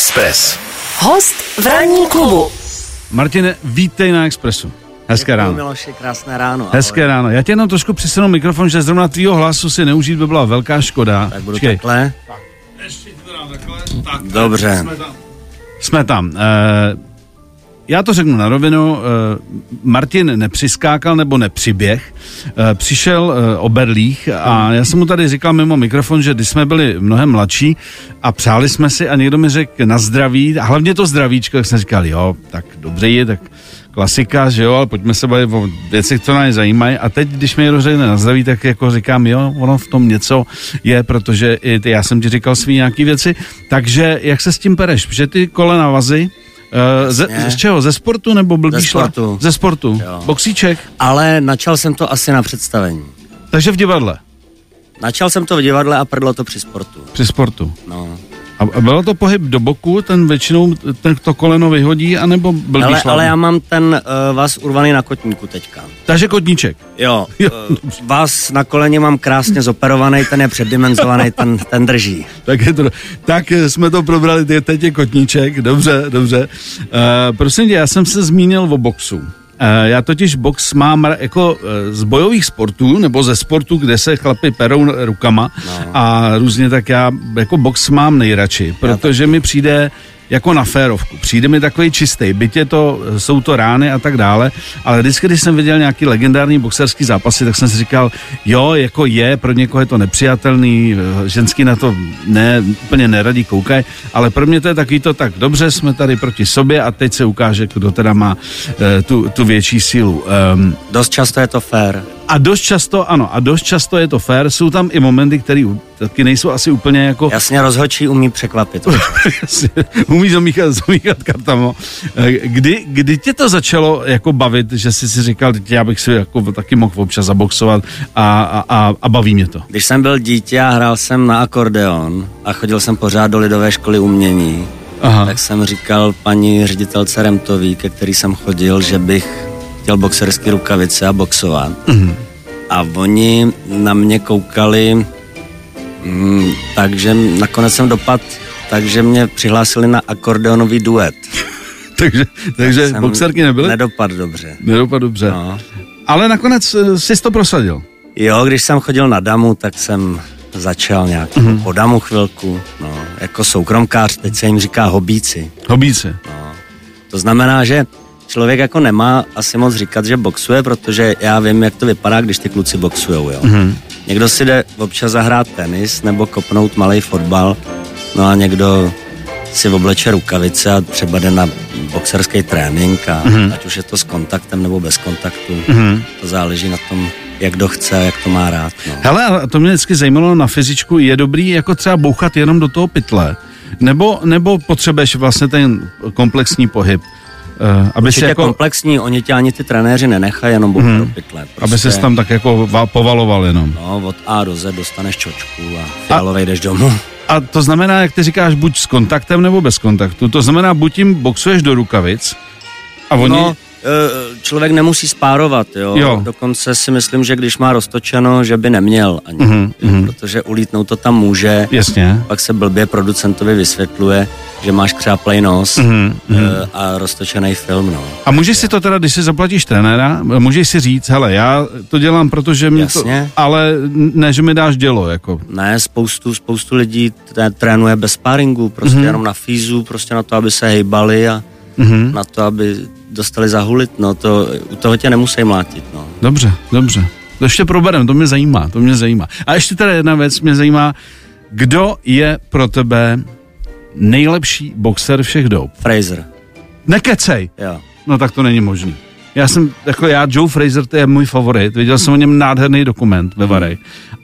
Express. Host v ranní klubu. Martine, vítej na Expressu. Hezké ráno. Miloši, krásné ráno. Hezké ráno. Já tě jenom trošku přesunu mikrofon, že zrovna tvýho hlasu si neužít by byla velká škoda. Tak budu Počkej. takhle. Tak, Dobře. Jsme tam. Jsme tam. Eh, já to řeknu na rovinu. eh, Martin nepřiskákal nebo nepřiběh. Eh, přišel eh, o berlích a já jsem mu tady říkal mimo mikrofon, že když jsme byli mnohem mladší a přáli jsme si a někdo mi řekl na zdraví, a hlavně to zdravíčko, tak jsem říkal, jo, tak dobře je, tak klasika, že jo, ale pojďme se bavit o věcech, co nás zajímají. A teď, když mi někdo na zdraví, tak jako říkám, jo, ono v tom něco je, protože i ty, já jsem ti říkal svý nějaký věci. Takže jak se s tím pereš? Že ty kolena vazy, ze, Jasně. z čeho? Ze sportu nebo blbý Ze šla? sportu. Ze sportu. Jo. Boxíček. Ale načal jsem to asi na představení. Takže v divadle. Načal jsem to v divadle a prdlo to při sportu. Při sportu. No. A, bylo to pohyb do boku, ten většinou ten to koleno vyhodí, anebo blbý Ale, ale já mám ten uh, vás urvaný na kotníku teďka. Takže kotníček. Jo, Jo. uh, vás na koleně mám krásně zoperovaný, ten je předimenzovaný, ten, ten drží. Tak, je to, tak eh, jsme to probrali, teď je kotníček, dobře, dobře. Uh, prosím tě, já jsem se zmínil o boxu. Uh, já totiž box mám jako uh, z bojových sportů, nebo ze sportů, kde se chlapi perou rukama no. a různě, tak já jako box mám nejradši, protože mi přijde jako na férovku. Přijde mi takový čistý, bytě to, jsou to rány a tak dále, ale vždycky, když jsem viděl nějaký legendární boxerský zápasy, tak jsem si říkal, jo, jako je, pro někoho je to nepřijatelný, eh, ženský na to ne, úplně neradí koukají, ale pro mě to je takový to tak, dobře, jsme tady proti sobě a teď se ukáže, kdo teda má eh, tu, tu větší sílu. Um, Dost často je to fair. A dost často, ano, a dost často je to fér, jsou tam i momenty, které taky nejsou asi úplně jako... Jasně rozhodčí umí překvapit. Umíš zamíchat, zamíchat kartama. Eh, Kdy, kdy tě to začalo jako bavit, že jsi si říkal, "Teď já bych si jako taky mohl občas zaboxovat a, a, a, a baví mě to. Když jsem byl dítě a hrál jsem na akordeon a chodil jsem pořád do lidové školy umění, Aha. tak jsem říkal paní ředitelce Remtový, ke který jsem chodil, že bych chtěl boxerské rukavice a boxovat. Mhm. A oni na mě koukali, mm, takže nakonec jsem dopad, takže mě přihlásili na akordeonový duet. takže takže Jsem boxerky nebyly? Nedopad dobře. Nedopad dobře. No. Ale nakonec eh, jsi to prosadil. Jo, když jsem chodil na damu, tak jsem začal nějak Mhm. mm-hmm. po damu chvilku, no, jako soukromkář, teď se jim říká hobíci. Hobíci. No. To znamená, že člověk jako nemá asi moc říkat, že boxuje, protože já vím, jak to vypadá, když ty kluci boxujou, jo. Mhm. Mm-hmm. Někdo si jde občas zahrát tenis nebo kopnout malý fotbal, no a někdo si obleče rukavice a třeba jde na boxerský trénink a Mhm. mm-hmm. ať už je to s kontaktem nebo bez kontaktu, mm-hmm. to záleží na tom, jak kdo chce, jak to má rád. No. Hele, to mě vždycky zajímalo na fyzičku, je dobrý jako třeba bouchat jenom do toho pytle, nebo, nebo potřebuješ vlastně ten komplexní pohyb, aby si Určitě jako, komplexní, oni tě ani ty trenéři nenechají jenom bouchat mm-hmm. do pytle. Prostě, aby ses tam tak jako va- povaloval jenom. No, od A do Z dostaneš čočku a fialovej jdeš domů. A to znamená, jak ty říkáš, buď s kontaktem nebo bez kontaktu. To znamená, buď jim boxuješ do rukavic a oni... No, eh, člověk nemusí spárovat, jo? Jo. Dokonce si myslím, že když má roztočeno, že by neměl ani, Mhm, mm-hmm. protože ulítnout to tam může, Jasně. pak se blbě producentovi vysvětluje, že máš křáplej nos Mhm, mm-hmm. a roztočený film, no. A můžeš si to teda, když si zaplatíš trenéra, můžeš si říct, hele, já to dělám, protože mě to... Jasně. Ale ne, že mi dáš dělo, jako. Ne, spoustu, spoustu lidí trénuje bez sparingu, prostě mm-hmm. jenom na fízu, prostě na to, aby se hejbali a Mhm. na to, aby dostali zahulit, no to, u toho tě nemusí mlátit, no. Dobře, dobře. To ještě proberem, to mě zajímá, to mě zajímá. A ještě teda jedna věc mě zajímá, kdo je pro tebe nejlepší boxer všech dob? Fraser, Nekecej! jo. No tak to není možný. Já jsem, jako já, Joe Fraser, to je můj favorit. Viděl jsem o něm nádherný dokument ve Varej.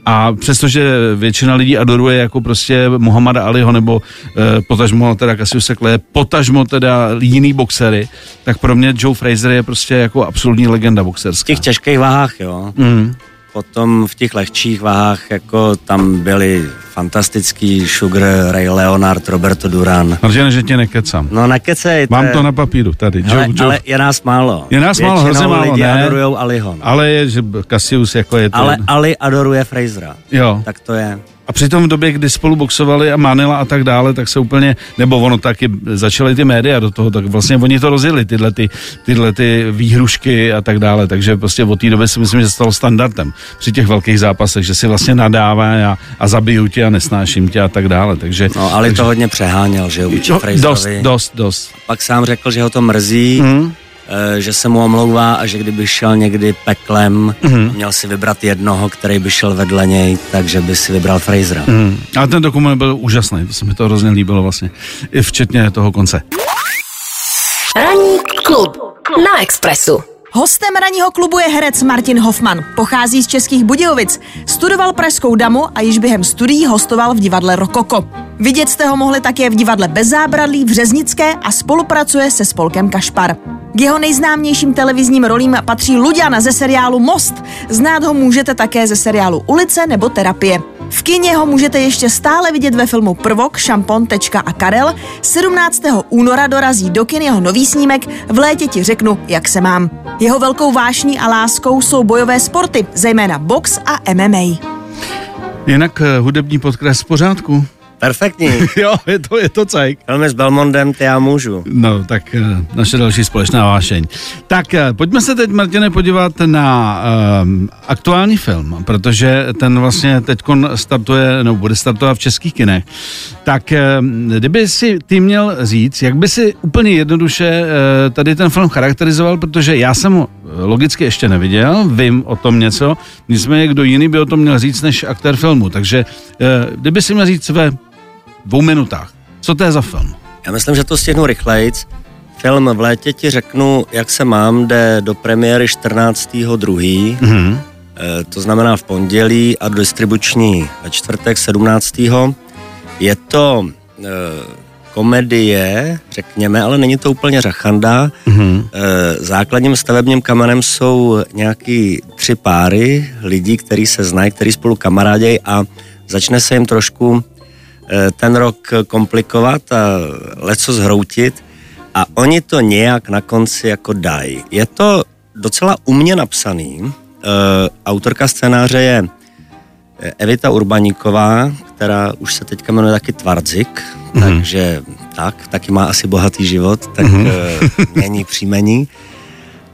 A přestože většina lidí adoruje jako prostě Muhammada Aliho nebo eh, potažmo teda Cassius Clay, potažmo teda jiný boxery, tak pro mě Joe Fraser je prostě jako absolutní legenda V boxerská. těch těžkých váhách, jo. Mm. Potom v těch lehčích váhách, jako tam byli fantastický Sugar, Ray Leonard, Roberto Duran. Martin, že tě nekecám. No nekecej, Mám je- to na papíru tady. Hele, Joe, Joe. ale je nás málo. Je nás málo, hrozně málo, lidi ne? adorujou Aliho. No. Ale je, že Cassius jako je to... Ale Ali adoruje Frasera. Jo. Tak to je. A přitom v době, kdy spolu boxovali a Manila a tak dále, tak se úplně, nebo ono taky začaly ty média do toho, tak vlastně oni to rozjeli, tyhle, ty, tyhle ty výhrušky a tak dále, takže prostě od té doby si myslím, že stalo standardem při těch velkých zápasech, že si vlastně nadává a, a zabiju tě a nesnáším tě a tak dále, takže... No, ale takže, to hodně přeháněl, že jo, no, dost, dost, dost. Pak sám řekl, že ho to mrzí, mm. Že se mu omlouvá a že kdyby šel někdy peklem, mm. měl si vybrat jednoho, který by šel vedle něj, takže by si vybral Frasera. Mm. Ale ten dokument byl úžasný, to se mi to hrozně líbilo vlastně, i včetně toho konce. Ranní klub na Expressu. Hostem ranního klubu je herec Martin Hoffman. Pochází z Českých Budějovic. Studoval Pražskou damu a již během studií hostoval v divadle Rokoko. Vidět jste ho mohli také v divadle Bez zábradlí v Řeznické a spolupracuje se spolkem Kašpar. K jeho nejznámějším televizním rolím patří Luďana ze seriálu Most. Znát ho můžete také ze seriálu Ulice nebo Terapie. V kině ho můžete ještě stále vidět ve filmu Prvok, Šampon, Tečka a Karel. 17. února dorazí do kin jeho nový snímek V létě ti řeknu, jak se mám. Jeho velkou vášní a láskou jsou bojové sporty, zejména box a MMA. Jinak eh, hudební podkres v pořádku. Perfektní. jo, je to, je to cajk. Velmi s Belmondem, ty já můžu. No, tak uh, naše další společná vášeň. Tak uh, pojďme se teď, Martine, podívat na uh, aktuální film, protože ten vlastně teď startuje, nebo bude startovat v českých kinech. Tak uh, kdyby si ty měl říct, jak by si úplně jednoduše uh, tady ten film charakterizoval, protože já jsem ho logicky ještě neviděl, vím o tom něco, nicméně kdo jiný by o tom měl říct než aktér filmu, takže uh, kdyby si měl říct své dvou minutách. Co to je za film? Já myslím, že to stihnu rychlejc. Film v létě ti řeknu, jak se mám, jde do premiéry 14.2. Mm-hmm. E, to znamená v pondělí a do distribuční ve čtvrtek 17. Je to e, komedie, řekněme, ale není to úplně řachanda. Mm-hmm. E, základním stavebním kamenem jsou nějaký tři páry lidí, kteří se znají, kteří spolu kamarádějí a začne se jim trošku ten rok komplikovat a leco zhroutit a oni to nějak na konci jako dají. Je to docela umně napsaný. Uh, autorka scénáře je eh, Evita Urbaníková, která už se teďka jmenuje taky Tvardzik, mm-hmm. takže tak, taky má asi bohatý život, tak mm-hmm. není příjmení.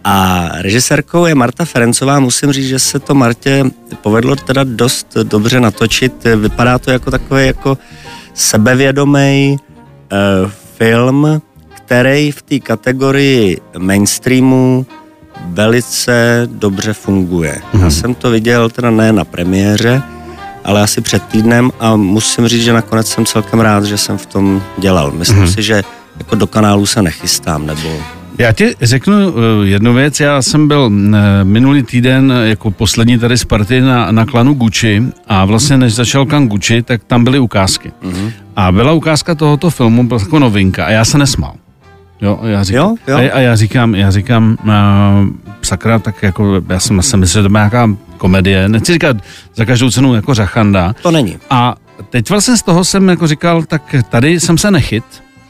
A režisérkou je Marta Ferencová, musím říct, že se to Martě povedlo teda dost dobře natočit. Vypadá to jako takový jako sebevědomý uh, film, který v té kategorii mainstreamu velice dobře funguje. Mm-hmm. Já mhm. jsem to viděl teda ne na premiéře, ale asi před týdnem a musím říct, že nakonec jsem celkem rád, že jsem v tom dělal. Myslím mm-hmm. si, že jako do kanálu se nechystám, nebo já ti řeknu eh, jednu věc. Já jsem byl eh, minulý týden jako poslední tady z party na, na klanu Gucci a vlastně než začal klan Gucci, tak tam byly ukázky. Mm-hmm. A byla ukázka tohoto filmu, byla jako novinka a já se nesmál. Jo, já říkám, jo, jo. A, a já říkám, já říkám, uh, sakra, tak jako, já jsem, jsem myslel, že to má nějaká komedie, nechci říkat za každou cenu jako řachanda. To není. A teď vlastně z toho jsem jako říkal, tak tady jsem se nechyt,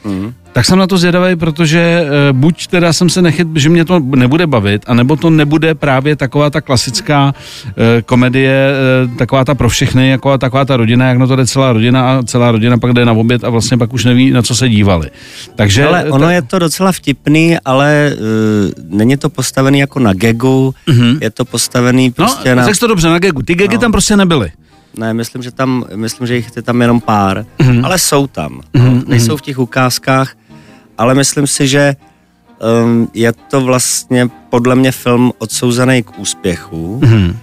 mm. Tak jsem na to zvědavý, protože uh, buď teda jsem se nechyt, že mě to nebude bavit, anebo to nebude právě taková ta klasická uh, komedie, uh, taková ta pro všechny, jako taková ta rodina, jak na to jde celá rodina a celá rodina pak jde na oběd a vlastně pak už neví, na co se dívali. Takže, ale ono ta... je to docela vtipný, ale uh, není to postavený jako na gegu, uh-huh. je to postavený no, prostě no, na... to dobře, na gegu. Ty gegy no. tam prostě nebyly. Ne, myslím, že tam, myslím, že jich je tam jenom pár, mm-hmm. ale jsou tam. Mm-hmm. Nejsou v těch ukázkách, ale myslím si, že um, je to vlastně podle mě film odsouzený k úspěchu. Mm-hmm.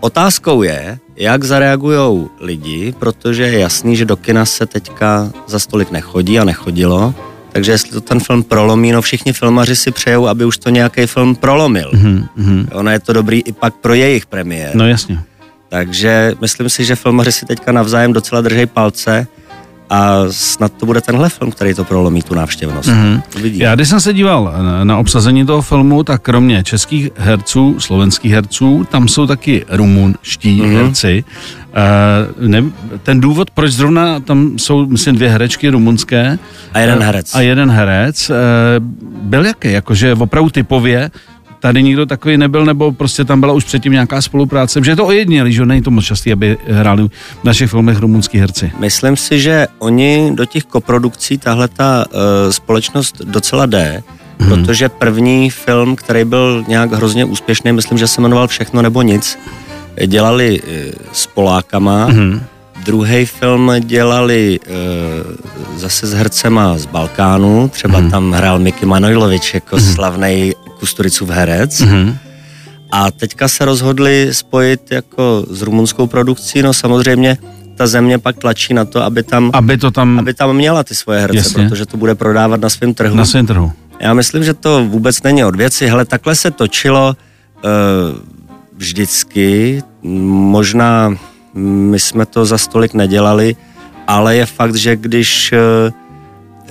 Otázkou je, jak zareagují lidi, protože je jasný, že do kina se teďka za stolik nechodí a nechodilo. Takže jestli to ten film prolomí, no všichni filmaři si přejou, aby už to nějaký film prolomil. Mm-hmm. Ono je to dobrý i pak pro jejich premiér. No jasně. Takže myslím si, že filmaři si teďka navzájem docela držej palce a snad to bude tenhle film, který to prolomí tu návštěvnost. Mm-hmm. Já když jsem se díval na, na obsazení toho filmu, tak kromě českých herců, slovenských herců, tam jsou taky rumunští mm-hmm. herci. Uh, ne, ten důvod, proč zrovna tam jsou, myslím, dvě herečky rumunské. A jeden herec. A jeden herec. Uh, byl jaký? Jakože opravdu typově tady nikdo takový nebyl, nebo prostě tam byla už předtím nějaká spolupráce, že je to ojedinělý, že není to moc častý, aby hráli v našich filmech rumunský herci. Myslím si, že oni do těch koprodukcí tahle ta uh, společnost docela jde, hmm. protože první film, který byl nějak hrozně úspěšný, myslím, že se jmenoval Všechno nebo nic, dělali uh, s Polákama, hmm. Druhý film dělali uh, zase s hercema z Balkánu, třeba hmm. tam hrál Miky Manojlovič jako hmm. slavný Kusturicův herec. Hmm. A teďka se rozhodli spojit jako s rumunskou produkcí, no samozřejmě ta země pak tlačí na to, aby tam, aby to tam... Aby tam měla ty svoje herce, Jasně. protože to bude prodávat na svém trhu. Na svém trhu. Já myslím, že to vůbec není od věci. Hele, takhle se točilo uh, vždycky. Možná my jsme to za stolik nedělali, ale je fakt, že když uh,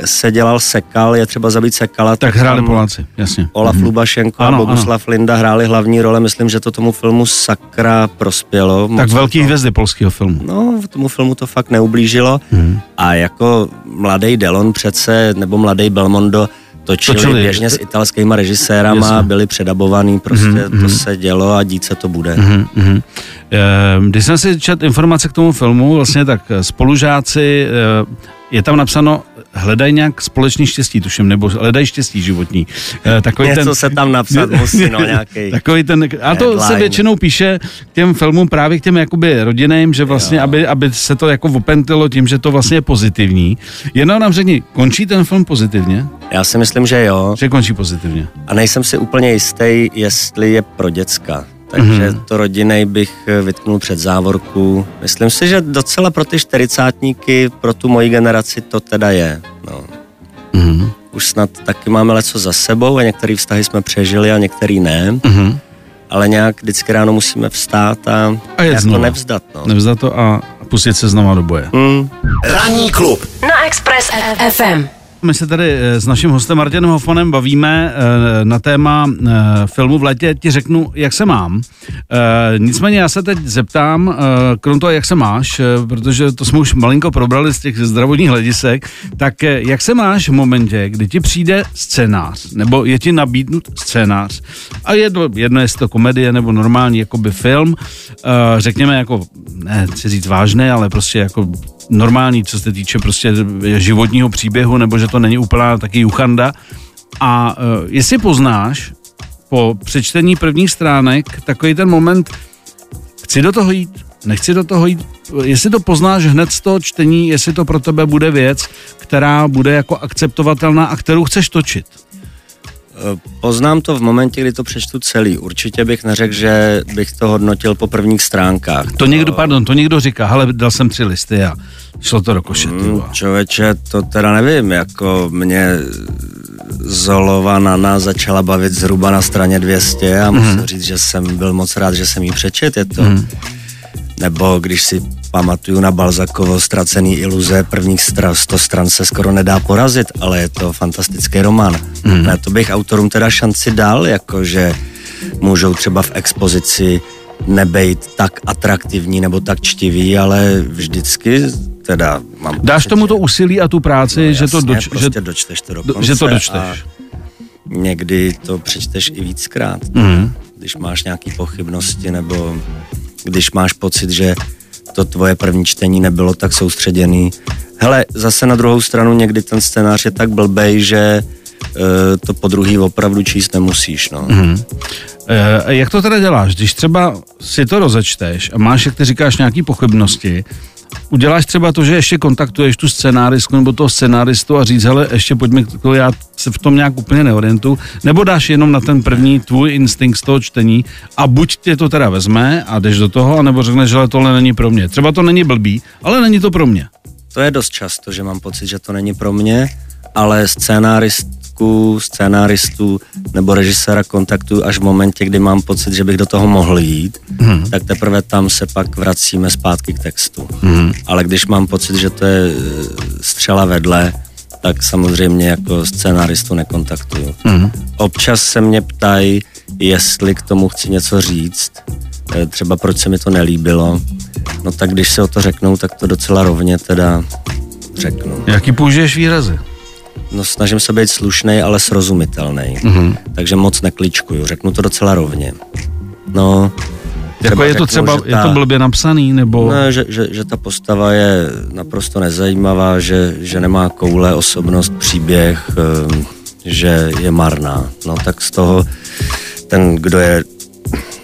se dělal sekal, je třeba zabít sekala. Tak, tak hráli Poláci, jasně. Olaf mm-hmm. Lubašenko ano, a Boguslav ano. Linda hráli hlavní role, myslím, že to tomu filmu sakra prospělo. Tak velký to... hvězdy polského filmu. No, tomu filmu to fakt neublížilo mm-hmm. a jako mladý Delon přece, nebo mladý Belmondo, točili, točili běžně s italskými režisérama, Jasně. byli předabovaný, prostě mm-hmm. to mhm. se dělo a dít se to bude. Mm-hmm. Když jsem si četl informace k tomu filmu, vlastně tak spolužáci, je tam napsáno hledají nějak společný štěstí, tuším, nebo hledají štěstí životní. E, takový Něco ten, se tam napsat musí, no, nějaký. Takový ten, a to headline. se většinou píše k těm filmům právě k těm jakoby rodinným, že vlastně, aby, aby se to jako opentilo tím, že to vlastně je pozitivní. Jenom nám řekni, končí ten film pozitivně? Já si myslím, že jo. Že končí pozitivně. A nejsem si úplně jistý, jestli je pro děcka takže mm-hmm. to rodiny bych eh, vytknul před závorku. Myslím si, že docela pro ty čtyřicátníky, pro tu moji generaci to teda je. No. Mm-hmm. Už snad taky máme leco za sebou a některé vztahy jsme přežili a některý ne. Mm-hmm. Ale nějak vždycky ráno musíme vstát a, a je to nevzdat. No. Nevzdat to a pustit se znova do boje. Mm. Ranní klub na Express FM. My se tady eh, s naším hostem Martinem Hoffmanem bavíme eh, na téma eh, filmu v létě. Ti řeknu, jak se mám. Nicméně já se teď zeptám, krom toho, jak se máš, protože to jsme už malinko probrali z těch zdravotních hledisek, tak jak se máš v momentě, kdy ti přijde scénář, nebo je ti nabídnut scénář a je to, jedno, jestli to komedie nebo normální jakoby film, řekněme jako, ne, chci říct vážné, ale prostě jako normální, co se týče prostě životního příběhu, nebo že to není úplná taky juchanda. A uh, jestli poznáš po přečtení prvních stránek takový ten moment, chci do toho jít, nechci do toho jít, jestli to poznáš hned z toho čtení, jestli to pro tebe bude věc, která bude jako akceptovatelná a kterou chceš točit. Poznám to v momentě, kdy to přečtu celý. Určitě bych neřekl, že bych to hodnotil po prvních stránkách. To někdo, pardon, to někdo říká, ale dal jsem tři listy a šlo to do koše. Mm, člověče, to teda nevím, jako mě Zolova Nana začala bavit zhruba na straně 200 a musím mm. říct, že jsem byl moc rád, že jsem jí přečet. Je to, mm. Nebo když si pamatuju na Balzakovo Ztracený iluze, prvních stra, 100 stran se skoro nedá porazit, ale je to fantastický román. Mm. Na to bych autorům teda šanci dal, jakože můžou třeba v expozici nebejt tak atraktivní nebo tak čtivý, ale vždycky teda mám... Dáš tomu to úsilí a tu práci, no, jasně, že to doč, prostě že, dočteš to do konce že to dočteš. někdy to přečteš i víckrát. Mm. Když máš nějaké pochybnosti nebo když máš pocit, že to tvoje první čtení nebylo tak soustředěný. Hele, zase na druhou stranu někdy ten scénář je tak blbej, že uh, to po druhý opravdu číst nemusíš, no. Mm-hmm. E, jak to teda děláš? Když třeba si to rozečteš a máš, jak ty říkáš, nějaký pochybnosti, uděláš třeba to, že ještě kontaktuješ tu scénáristku nebo toho scénáristu a říct, hele, ještě pojďme, já se v tom nějak úplně neorientu, nebo dáš jenom na ten první tvůj instinkt z toho čtení a buď tě to teda vezme a jdeš do toho, anebo řekneš, že tohle není pro mě. Třeba to není blbý, ale není to pro mě. To je dost často, že mám pocit, že to není pro mě, ale scénárist kritiku, scénáristů nebo režiséra kontaktu až v momentě, kdy mám pocit, že bych do toho mohl jít, mm. tak teprve tam se pak vracíme zpátky k textu. Mm. Ale když mám pocit, že to je eh, střela vedle, tak samozřejmě jako scénáristu nekontaktuju. Mm. Občas se mě ptají, jestli k tomu chci něco říct, eh, třeba proč se mi to nelíbilo, no tak když se o to řeknou, tak to docela rovně teda řeknu. Jaký použiješ výrazy? No snažím se být slušný, ale srozumitelný. Mm-hmm. Takže moc nekličkuju, řeknu to docela rovně. No, jako je to třeba, ta, je to blbě napsaný, nebo... Ne, že, že, že ta postava je naprosto nezajímavá, že, že nemá koule, osobnost, příběh, ehm, že je marná. No tak z toho ten, kdo je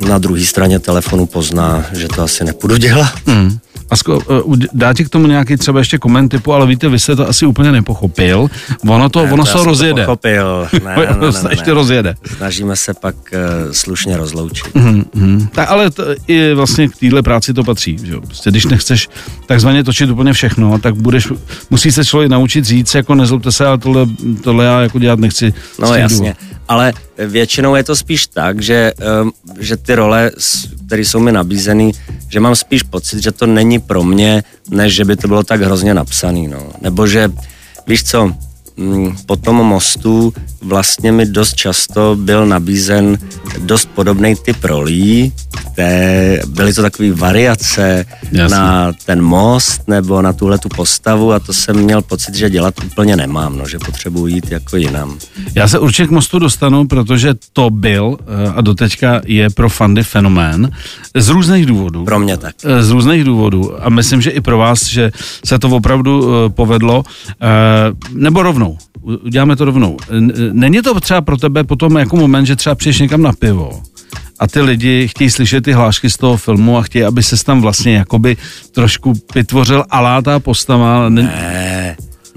na druhé straně telefonu pozná, že to asi nepůjdu dělat. Mm. A sko, eh, dá ti k tomu nějaký třeba ještě koment typu, ale víte, vy jste to asi úplně nepochopil. Ono to, ne, ono to se rozjede. To pochopil. Ne, ne, ne, ne, ne, ještě rozjede. Snažíme se pak uh, slušně rozloučit. Mm-hmm. Tak ale to, i vlastně k téhle práci to patří. Že? Prostě, když nechceš takzvaně točit úplně všechno, tak budeš, musí se člověk naučit říct, jako nezlobte se, ale tohle, tohle já jako dělat nechci. No jasně, ale většinou je to spíš tak, že, že ty role, které jsou mi nabízeny, že mám spíš pocit, že to není pro mě, než že by to bylo tak hrozně napsaný, no. Nebo že, víš co, po tom mostu vlastně mi dost často byl nabízen dost podobný typ rolí, byly to takové variace Jasně. na ten most nebo na tuhle tu postavu a to jsem měl pocit, že dělat úplně nemám, no, že potřebuji jít jako jinam. Já se určitě k mostu dostanu, protože to byl eh, a doteďka je pro fandy fenomén z různých důvodů. Pro mě tak. Eh, z různých důvodů a myslím, že i pro vás, že se to opravdu eh, povedlo, nebo rovnou. Uděláme to rovnou. Není to třeba pro tebe potom jako moment, že třeba přijdeš někam na pivo a ty lidi chtějí slyšet ty hlášky z toho filmu a chtějí, aby se tam vlastně jakoby trošku vytvořil alátá postava. Ne,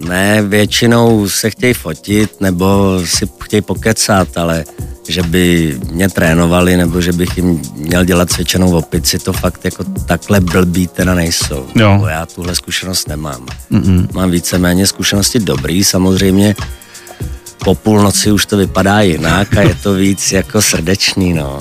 ne, většinou se chtějí fotit nebo si chtějí pokecat, ale že by mě trénovali nebo že bych jim měl dělat cvičenou opici, to fakt jako takhle blbý teda nejsou. Jo. já tuhle zkušenost nemám. Mm-mm. Mám víceméně zkušenosti dobrý, samozřejmě po půlnoci už to vypadá jinak a je to víc jako srdečný, no.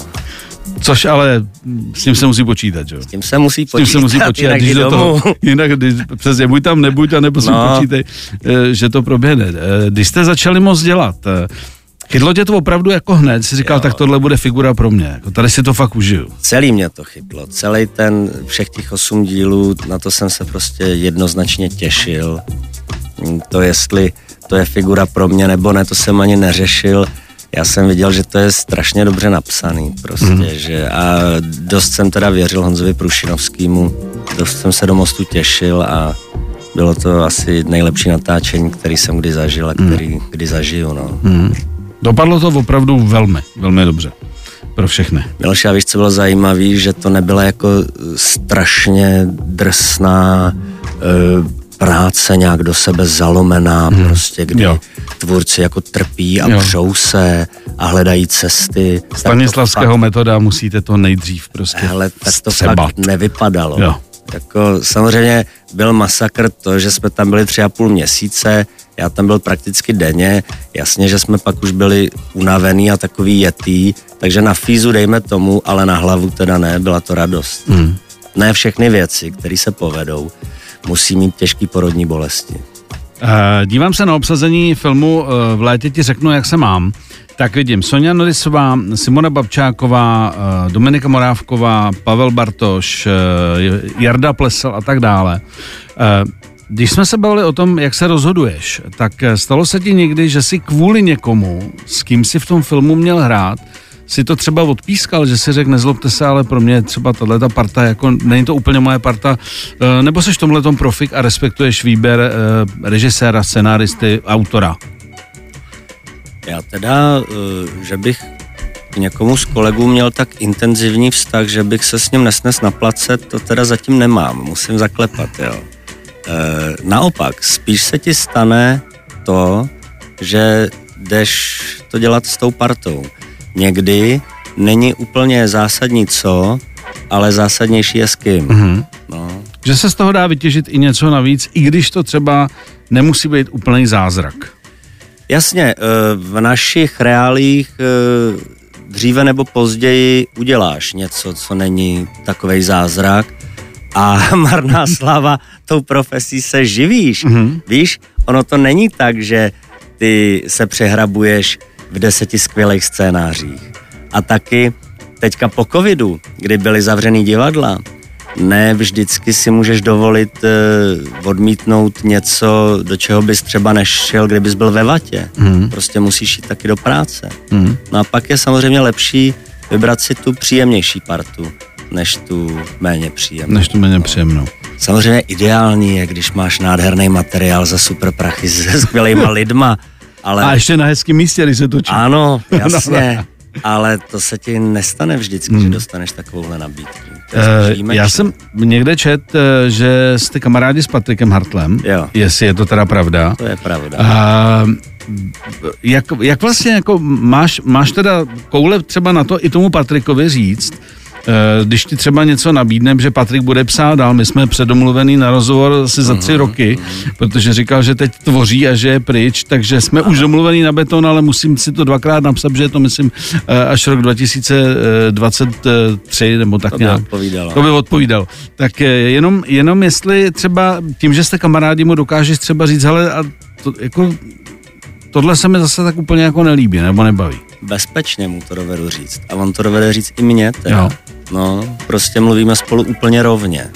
Což ale s tím se musí počítat, jo? S tím se musí počítat, s tím se musí počítat jinak, když do toho, jinak když, přesně, buď tam, nebuď, a nebo si no. počítej, eh, že to proběhne. Eh, když jste začali moc dělat, eh, Chytlo tě to opravdu jako hned, si říkal, jo. tak tohle bude figura pro mě, jako tady si to fakt užiju. Celý mě to chytlo, celý ten, všech těch osm dílů, na to jsem se prostě jednoznačně těšil. To jestli to je figura pro mě nebo ne, to jsem ani neřešil. Já jsem viděl, že to je strašně dobře napsaný prostě, mm. že a dost jsem teda věřil Honzovi Prušinovskému, dost jsem se do mostu těšil a bylo to asi nejlepší natáčení, který jsem kdy zažil a který mm. kdy zažiju, no. Mm. Dopadlo to opravdu velmi, velmi dobře pro všechny. Miloš, a víš, co bylo zajímavé, že to nebyla jako strašně drsná e, práce nějak do sebe zalomená, hmm. prostě, kdy jo. Tvůrci jako trpí a jo. přou se a hledají cesty. Stanislavského fakt, metoda musíte to nejdřív prostě Hele, tak to střebat. fakt nevypadalo. Jo. Jako samozřejmě byl masakr to, že jsme tam byli tři a půl měsíce, já tam byl prakticky denně, jasně, že jsme pak už byli unavený a takový jetý, takže na fízu dejme tomu, ale na hlavu teda ne, byla to radost. Hmm. Ne všechny věci, které se povedou, musí mít těžký porodní bolesti. Uh, dívám se na obsazení filmu uh, V létě ti řeknu, jak se mám. Tak vidím Sonja Norisová, Simona Babčáková, uh, Dominika Morávková, Pavel Bartoš, Jarda Plesel a tak dále. Když jsme se bavili o tom, jak se rozhoduješ, tak stalo se ti někdy, že si kvůli někomu, s kým si v tom filmu měl hrát, si to třeba odpískal, že si řekl, nezlobte se, ale pro mě třeba tahle ta parta, jako není to úplně moje parta, eh, nebo seš tomhle tom profik a respektuješ výběr eh, režiséra, scenáristy, autora? Já teda, eh, že bych k někomu z kolegů měl tak intenzivní vztah, že bych se s ním nesnes na place, to teda zatím nemám, musím zaklepat, jo. naopak, spíš se ti stane to, že jdeš to dělat s tou partou někdy není úplně zásadní co, ale zásadnější je s kým. Mm-hmm. No. Že se z toho dá vytěžit i něco navíc, i když to třeba nemusí být úplný zázrak. Jasně, eh, v našich reálích eh, dříve nebo později uděláš něco, co není takový zázrak a marná slava tou profesí se živíš. Mm-hmm. Víš, ono to není tak, že ty se přehrabuješ v deseti skvělých scénářích. A taky teďka po covidu, kdy byly zavřený divadla, ne vždycky si můžeš dovolit uh, odmítnout něco, do čeho bys třeba nešel, kdybys byl ve vatě. Mm. Prostě musíš jít taky do práce. Mm. No a pak je samozřejmě lepší vybrat si tu příjemnější partu, než tu méně příjemnou. Než tu méně příjemnou. Samozřejmě ideální je, když máš nádherný materiál za super prachy se skvělýma lidma. Ale... A ještě na hezkém místě, když se točí. Ano, jasně. Ale to se ti nestane vždycky, hmm. že dostaneš takovouhle nabídku. Uh, já jsem někde čet, eh, že jste kamarádi s Patrikem Hartlem, jo. jestli je to teda pravda. To je pravda. Uh, jak, jak vlastně jako máš, máš teda koule třeba na to i tomu Patrikovi říct, když ti třeba něco nabídne, že Patrik bude psát dál, my jsme předomluvený na rozhovor asi za tři mhm. roky, protože říkal, že teď tvoří a že je pryč, takže jsme už domluvený na beton, ale musím si to dvakrát napsat, že je to myslím eh, až rok 2023 nebo tak to nějak. By odpovídalo. To by odpovídal. Tak eh, jenom, jenom jestli třeba tím, že jste kamarádi, mu dokážeš třeba říct, hele, a to, jako, tohle se mi zase tak úplně jako nelíbí, nebo nebaví bezpečně mu to dovedu říct. A on to dovede říct i mně. Teda. Jo. No, prostě mluvíme spolu úplně rovně.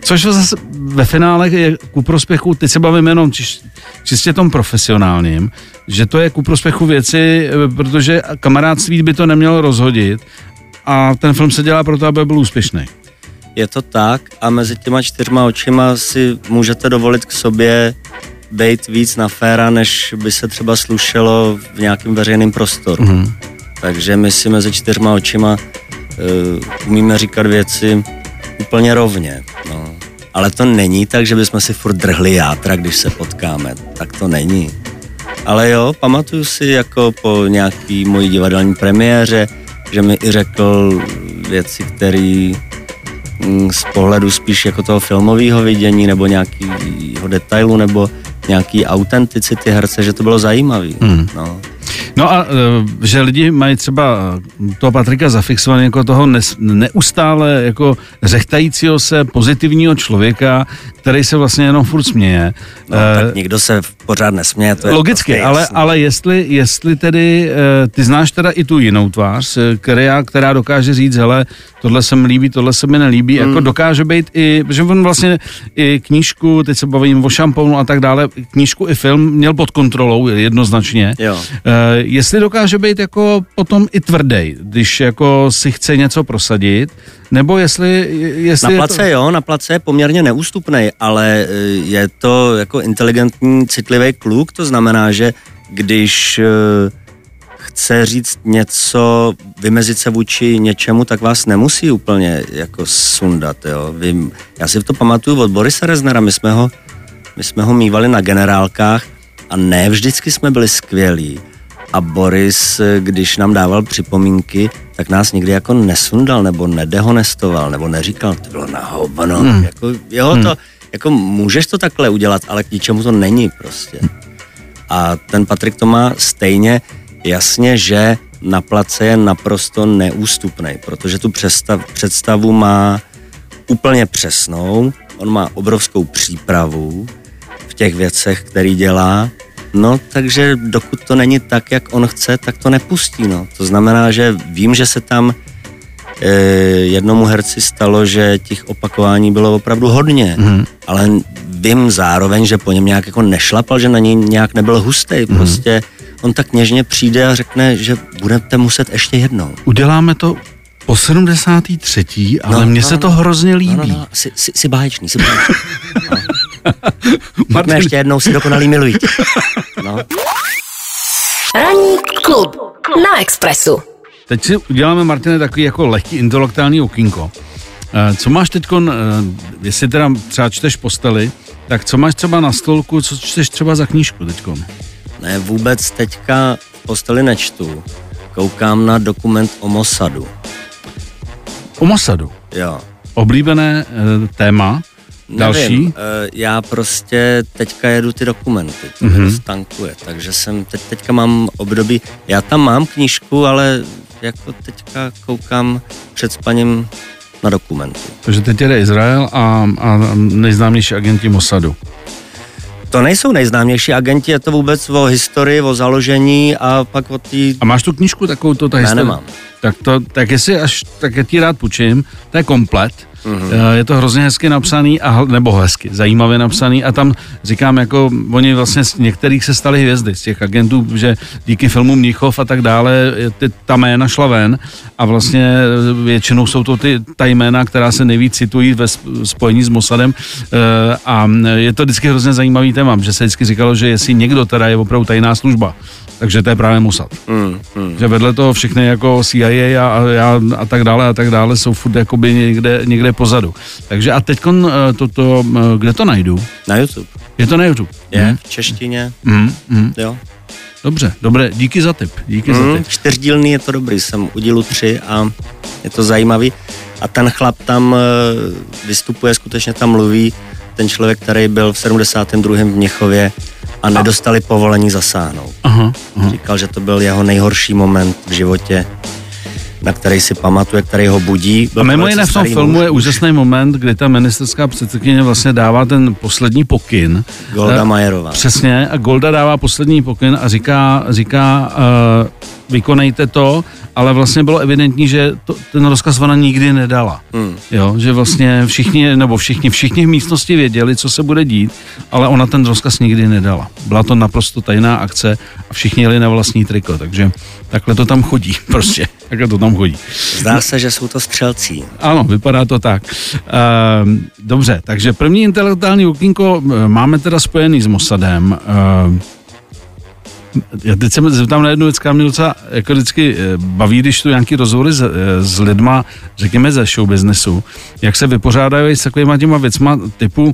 Což zase ve finále je ku prospěchu, teď se bavím jenom čiš, čistě tom profesionálním, že to je ku prospěchu věci, protože kamarádství by to nemělo rozhodit a ten film se dělá proto, aby byl úspěšný. Je to tak a mezi těma čtyřma očima si můžete dovolit k sobě být víc na féra, než by se třeba slušelo v nějakém veřejném prostoru. Mm. Takže my si mezi čtyřma očima umíme říkat věci úplně rovně. No. Ale to není tak, že bychom si furt drhli játra, když se potkáme. Tak to není. Ale jo, pamatuju si jako po nějaký mojí divadelní premiéře, že mi i řekl věci, které mm, z pohledu spíš jako toho filmového vidění nebo nějakého detailu nebo nějaký autenticity herce, že to bylo zajímavý. Hmm. No. No a e, že lidi mají třeba toho Patrika zafixovaný jako toho neustále jako řechtajícího se pozitivního člověka, který se vlastně jenom furt směje. No, e, tak nikdo se pořád nesměje, to je Logicky, prostě ale, ale jestli, jestli tedy, e, ty znáš teda i tu jinou tvář, která, která dokáže říct, hele, tohle se mi líbí, tohle se mi nelíbí, jako hmm. jako dokáže být i, že on vlastně i knížku, teď se bavím o šamponu a tak dále, knížku i film měl pod kontrolou jednoznačně. Jo. E, jestli dokáže být jako potom i tvrdý, když jako si chce něco prosadit, nebo jestli... jestli na place je to... jo, na place je poměrně neústupný, ale e, je to jako inteligentní, citlivý kluk, to znamená, že když e, chce říct něco, vymezit se vůči něčemu, tak vás nemusí úplně jako sundat, jo. Vy, já si to pamatuju od Borisa Reznera, my jsme ho, my jsme ho mývali na generálkách a ne vždycky jsme byli skvělí a Boris, když nám dával připomínky, tak nás nikdy jako nesundal nebo nedehonestoval nebo neříkal, to bylo na hovno. Hmm. Jako, jo, hmm. to, jako můžeš to takhle udělat, ale k ničemu to není prostě. A ten Patrik to má stejně jasně, že na place je naprosto neústupný, protože tu představ, představu má úplně přesnou, on má obrovskou přípravu v těch věcech, který dělá No, takže dokud to není tak, jak on chce, tak to nepustí, no. To znamená, že vím, že se tam e, jednomu herci stalo, že těch opakování bylo opravdu hodně, mm. ale vím zároveň, že po něm nějak jako nešlapal, že na něj nějak nebyl hustý, mm. prostě on tak něžně přijde a řekne, že budete muset ještě jednou. Uděláme to po 73. ale no, mně no, se to no, hrozně líbí. No, no, no. Jsi, jsi, jsi báječný, jsi báječný. No. Martin... ještě jednou si dokonalý milují. No. Ranní klub na Expressu. Teď si uděláme, Martine, takový jako lehký intelektuální okýnko. Eh, co máš teď, eh, jestli teda třeba čteš postely, tak co máš třeba na stolku, co čteš třeba za knížku teď? Ne, vůbec teďka posteli nečtu. Koukám na dokument o Mossadu. O Mossadu? Jo. Oblíbené e, téma. Další? Nevím, eh, já prostě teďka jedu ty dokumenty, to mm-hmm. tankuje, takže jsem teď, teďka mám období, já tam mám knížku, ale jako teďka koukám před spaním na dokumenty. Takže teď jede Izrael a, a nejznámější agenti Mossadu. To nejsou nejznámější agenti, je to vůbec o historii, o založení a pak o té... A máš tu knížku takovou, to ta historie? nemám. Tak to, tak jestli až, tak ti rád půjčím, to je komplet. Mm-hmm. Je to hrozně hezky napsaný, a, nebo hezky, zajímavě napsaný. A tam říkám, jako oni vlastně z některých se stali hvězdy, z těch agentů, že díky filmu Mnichov a tak dále, ty, ta jména šla ven. A vlastně většinou jsou to ty, ta jména, která se nejvíc citují ve spojení s Mossadem. A je to vždycky hrozně zajímavý téma, že se vždycky říkalo, že jestli někdo teda je opravdu tajná služba, takže to je právě Mossad. Mm, mm. Že vedle toho všechny jako CIA a, a, a, tak dále a tak dále jsou furt jakoby někde, někde pozadu. Takže a teď eh, toto, eh, kde to najdu? Na YouTube. Je to na YouTube? Je, hmm. v češtině. Hmm. Hmm. Jo. Dobře, dobré, díky za tip. Díky hmm, za tip. Čtyřdílný je to dobrý, jsem udělal tři a je to zajímavý. A ten chlap tam eh, vystupuje, skutečně tam mluví, ten člověk, který byl v 72. v Měchově a nedostali povolení zasáhnout. Aha, aha. Říkal, že to byl jeho nejhorší moment v životě, na který si pamatuje, který ho budí. Byl a mimo jiné v tom filmu muž. je úžasný moment, kdy ta ministerská předsedkyně vlastně dává ten poslední pokyn. Golda Majerová. Přesně, a Golda dává poslední pokyn a říká, říká uh, vykonejte to ale vlastně bylo evidentní, že to, ten rozkaz ona nikdy nedala. Hmm. Jo, že vlastně všichni, nebo všichni, všichni v místnosti věděli, co se bude dít, ale ona ten rozkaz nikdy nedala. Byla to naprosto tajná akce a všichni jeli na vlastní triko, takže takhle to tam chodí, prostě, takhle to tam chodí. Zdá se, že jsou to střelcí. Ano, vypadá to tak. Uh, dobře, takže první intelektuální okýnko eh, máme teda spojený s Mossadem. Uh, já teď se zeptám na jednu věc, která mě docela jako vždycky eh, baví, když tu nějaký rozhovory s, eh, s lidma, řekněme ze show businessu, jak se vypořádají s takovýma těma věcma typu,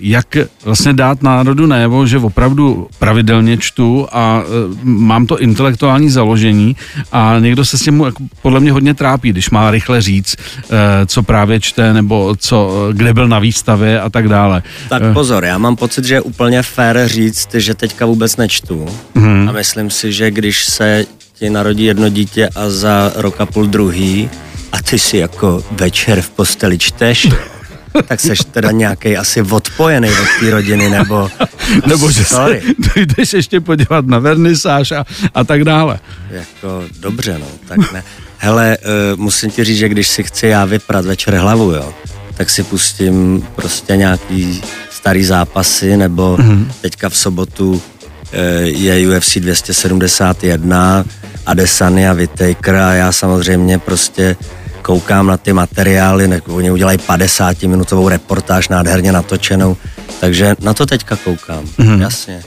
jak vlastně dát národu najevo, že opravdu pravidelně čtu a eh, mám to intelektuální založení a někdo se s tím jako podle mě hodně trápí, když má rychle říct, eh, co právě čte nebo co, kde byl na výstavě a tak dále. Tak pozor, já mám pocit, že je úplně fér říct, že teďka vůbec nečtu hmm. a myslím si, že když se ti narodí jedno dítě a za rok a půl druhý a ty si jako večer v posteli čteš, tak seš teda nějaký asi odpojený od té rodiny, nebo... nebo že se jdeš ještě podívat na vernisáž a, a tak dále. Jako, dobře, no, tak ne. Hele, uh, musím ti říct, že když si chci já vyprat večer hlavu, jo, tak si pustím prostě nějaký starý zápasy, nebo mm-hmm. teďka v sobotu uh, je UFC 271, Adesanya, Whittaker a já samozřejmě prostě koukám na ty materiály, ne, oni udělají 50 minutovou reportáž nádherně natočenou, takže na to teďka koukám, mm-hmm. jasně.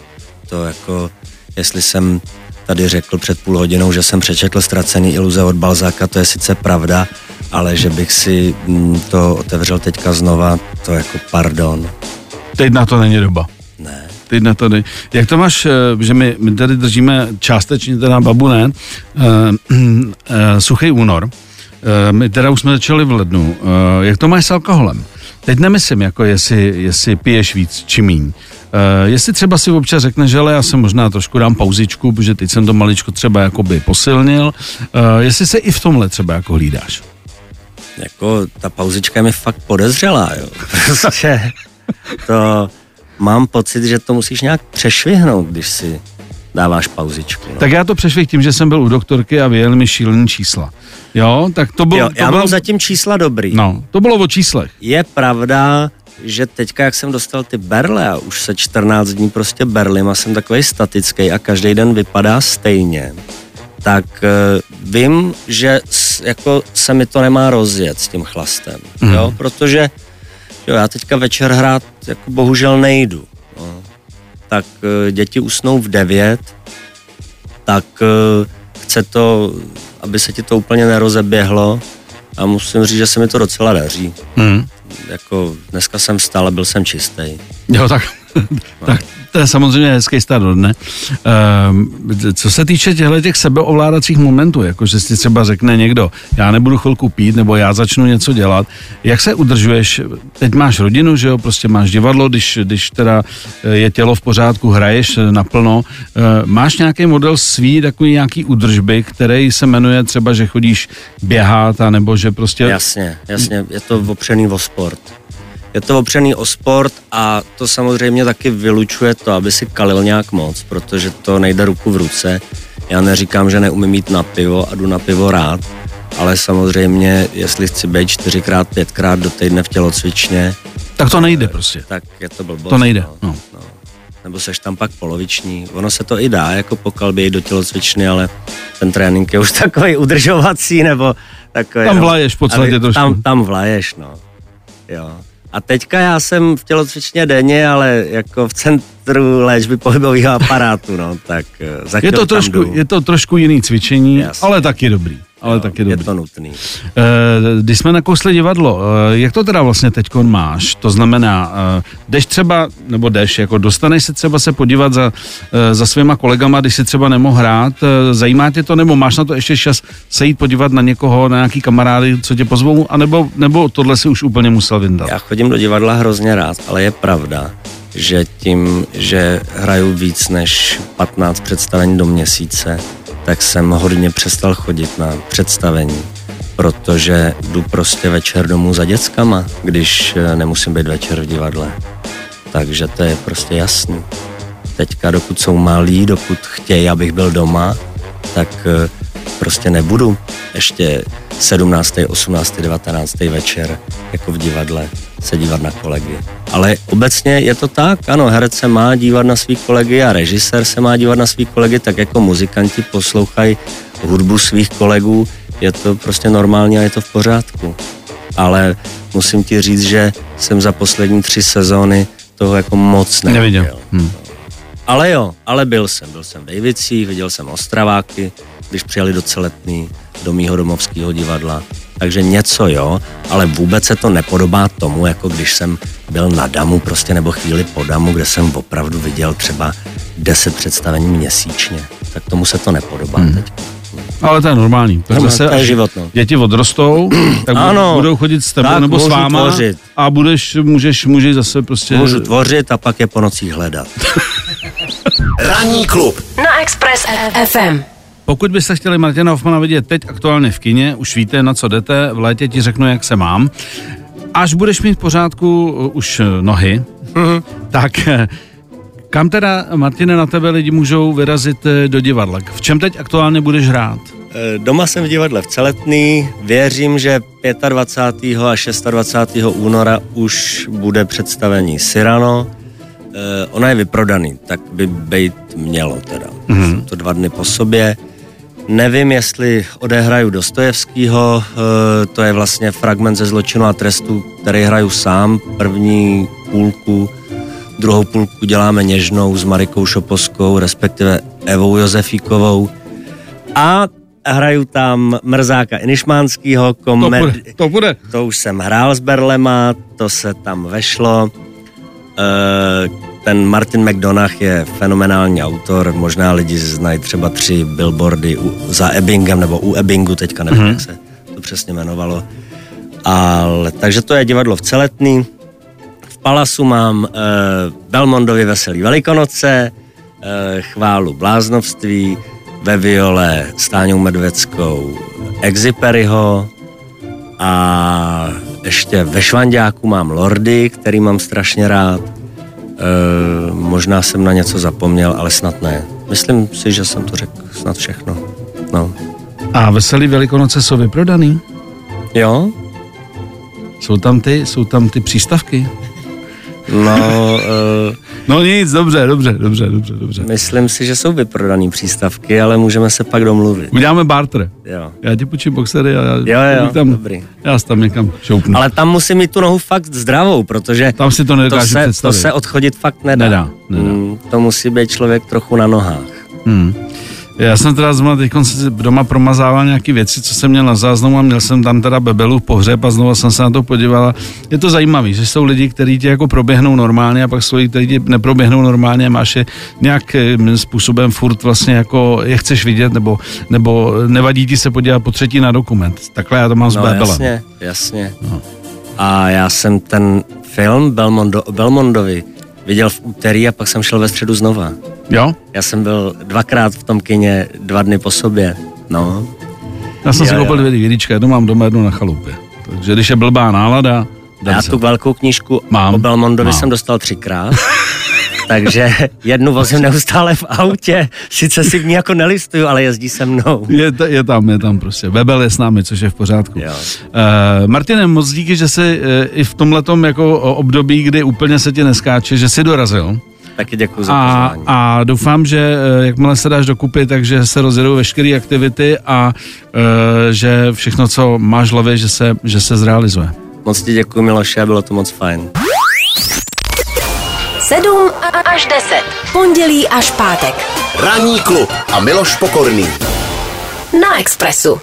To jako, jestli jsem tady řekl před půl hodinou, že jsem přečetl Ztracený iluze od Balzáka, to je sice pravda, ale že bych si mm, to otevřel teďka znova, to jako pardon. Teď na to není doba. Ne. Teď na to není. Jak to máš, eh, že my, my tady držíme částečně teda babu ne, uh, uh, suchý únor, my teda už jsme začali v lednu. Eh, jak to máš s alkoholem? Teď nemyslím, jako jestli, jestli piješ víc či míň. Uh, jestli třeba si občas řekne, že ale já se možná trošku dám pauzičku, protože teď jsem to maličko třeba jakoby posilnil. Uh, jestli se i v tomhle třeba jako hlídáš? Jako ta pauzička mi fakt podezřelá, jo. Prostě to mám pocit, že to musíš nějak přešvihnout, když si dáváš pauzičku. No. Tak já to přešvih tím, že jsem byl u doktorky a vyjel mi šílený čísla. Jo, tak to bylo... Jo, to já bylo, mám zatím čísla dobrý. No, to bylo o číslech. Je pravda, že teďka, jak jsem dostal ty berle a už se 14 dní prostě berlim a jsem takový statický a každý den vypadá stejně, tak uh, vím, že s, jako se mi to nemá rozjet s tím chlastem, mm. jo, protože jo, já teďka večer hrát jako bohužel nejdu. Tak uh, děti usnou v 9, tak uh, chce to aby se ti to úplně nerozeběhlo a musím říct, že se mi to docela daří. Hmm. Jako dneska jsem vstal a byl jsem čistý. Jo, tak, no. tak to je samozřejmě hezký start do dne. Ehm, co se týče těchto těch sebeovládacích momentů, jako že si třeba řekne někdo, já nebudu chvilku pít, nebo já začnu něco dělat, jak se udržuješ? Teď máš rodinu, že jo, prostě máš divadlo, když, když teda eh, je tělo v pořádku, hraješ naplno. Ehm, máš nějaký model svý, takový nějaký udržby, který se jmenuje třeba, že chodíš běhat, nebo že prostě... Jasně, jasně, je to opřený o sport je to opřený o sport a to samozřejmě taky vylučuje to, aby si kalil nějak moc, protože to nejde ruku v ruce. Já neříkám, že neumím mít na pivo a jdu na pivo rád, ale samozřejmě, jestli chci být čtyřikrát, pětkrát do týdne v tělocvičně, Tak to nejde prostě. tak je to blbost. To nejde, No. no. No. Nebo seš tam pak poloviční. Ono se to i dá, jako po kalbě jít do tělocvičny, ale ten trénink je už takový udržovací, nebo takový... Tam no. vlaješ v podstatě trošku. Tam, tam vlaješ, no. Jo. A teďka já jsem v tělocvičně denně, ale jako v centru léčby pohybového aparátu, no, tak eh, za Je to, trošku, jdu. je to trošku jiný cvičení, Jasně. ale taky dobrý. Ale taky je dobrý. to nutný. Eh, Když jsme nakousli divadlo, eh, jak to teda vlastně teď máš? To znamená, eh, jdeš třeba, nebo jdeš, jako dostaneš se třeba se podívat za, za svýma kolegama, když si třeba nemohl hrát, zajímá tě to, nebo máš na to ještě čas se jít podívat na někoho, na nějaký kamarády, co tě pozvou, anebo, nebo tohle si už úplně musel vyndat? Já chodím do divadla hrozně rád, ale je pravda, že tím, že hraju víc než 15 představení do měsíce, tak jsem hodně přestal chodit na představení, protože jdu prostě večer domů za dětskama, když eh, nemusím být večer v divadle. Takže to je prostě jasný. Teďka, dokud jsou malí, dokud chtějí, abych byl doma, tak eh, prostě nebudu ještě 17., 18., 19. večer jako v divadle se dívat na kolegy. Ale obecně je to tak, ano, herec se má dívat na svý kolegy a režisér se má dívat na svý kolegy, tak jako muzikanti poslouchají hudbu svých kolegů, je to prostě normální a je to v pořádku. Ale musím ti říct, že jsem za poslední tři sezóny toho jako moc neviděl. Neviděl. Hm. Ale jo, ale byl jsem. Byl jsem v Dejvicích, viděl jsem Ostraváky, když přijeli do Celetný, do mýho domovského divadla. Takže něco jo, ale vůbec se to nepodobá tomu, jako když jsem byl na Damu prostě nebo chvíli po Damu, kde jsem opravdu viděl třeba 10 představení měsíčně. Tak tomu se to nepodobá hmm. teď. Ale to je normální. Tak No, zase, to je život, no. Děti odrostou, tak Ano. budou chodit s tebou Tak, nebo s váma tvořit. a budeš, můžeš, můžeš zase prostě... Můžu tvořit a pak je po nocích hledat. Ranní klub na Express FM. Pokud byste chtěli Martina Hoffmana vidět teď aktuálně v kině, už víte, na co jdete, v létě ti řeknu, jak se mám. Až budeš mít v pořádku uh, už uh, nohy, Mhm. tak eh, kam teda, Martine, na tebe lidi můžou vyrazit eh, do divadla? V čem teď aktuálně budeš hrát? Eh, Doma jsem v divadle v Celetný. Věřím, že 25. a 26. února už bude představení Cyrano. Eh, Ona je vyprodaný, tak by být mělo teda. Mm-hmm. Jsou to dva dny po sobě. Nevím, jestli odehraju Dostojevskýho, eh, to je vlastně fragment ze zločinu a trestu, který hraju sám. První půlku, druhou půlku děláme něžnou s Marikou Šoposkou, respektive Evou Josefíkovou. A hraju tam Mrzáka Inišmánskýho, To bude, to bude. to už jsem hrál s Berlema, to se tam vešlo. E, ten Martin McDonagh je fenomenální autor, možná lidi znají třeba tři billboardy u, za Ebbingem nebo u Ebbingu, teďka nevím, mm-hmm. jak se to přesně jmenovalo. Ale, takže to je divadlo v Celetný. V Palasu mám e, Belmondovi Veselý Velikonoce, e, Chválu bláznovství, ve Viole s Táňou Medveckou Exiperyho a ještě ve Švandáku mám Lordy, který mám strašně rád. E, možná jsem na něco zapomněl, ale snad ne. Myslím si, že jsem to řekl snad všechno. No. A veselý Velikonoce jsou vyprodaný? Jo? Jsou tam ty, jsou tam ty přístavky? No, e, No nic, dobře, dobře, dobře, dobře, dobře. myslím si, že jsou vyprodaný přístavky, ale můžeme se pak domluvit. Uděláme barter. Jo. Já ti půjčím boxery a já, Jo, jo, tam, dobrý. já tam někam šoupnu. Ale tam musím mít tu nohu fakt zdravou, protože Tam si to to se, to se odchodit fakt nedá. Nedá, nedá. Mm, to musí být člověk trochu na nohách. Hmm. Já jsem teda zrovna teď doma promazával nějaké věci, co jsem měl na záznamu a měl jsem tam teda bebelu v pohřeb a znovu jsem se na to podíval. Je to zajímavé, že jsou lidi, kteří ti jako proběhnou normálně a pak jsou lidi, kteří ti neproběhnou normálně a máš je nějak eh, způsobem furt vlastně jako je chceš vidět nebo, nebo nevadí ti se podívat po třetí na dokument. Takhle já to mám s No bebelem. jasně, jasně. A já jsem ten film Belmondo, Belmondovi viděl v úterý a pak jsem šel ve středu znova. Jo? Já jsem byl dvakrát v tom kině dva dny po sobě. No, Já jsem si Jo, koupil jo. dvě DVDčka, jednu mám doma, jednu na chalupě. Takže když je blbá nálada, já se. tu velkou knížku Mám, o Belmondovi mám. jsem dostal třikrát. takže jednu vozím neustále v autě, sice si v ní jako nelistuju, ale jezdí se mnou. Je, to, je tam, je tam prostě. Bebel je s námi, což je v pořádku. Jo. Uh, Martine, moc díky, že jsi uh, i v tomhletom jako období, kdy úplně se ti neskáče, že jsi dorazil. Taky děkuji za A, pozvání. a doufám, že eh, jakmile se dáš dokupy, takže se rozjedou veškeré aktivity a uh, že všechno, co máš v hlavě, že se, že se zrealizuje. Moc ti děkuji, Miloše, bylo to moc fajn. 7 až 10. Pondělí až pátek. Ranní klub a Miloš Pokorný. Na Expressu.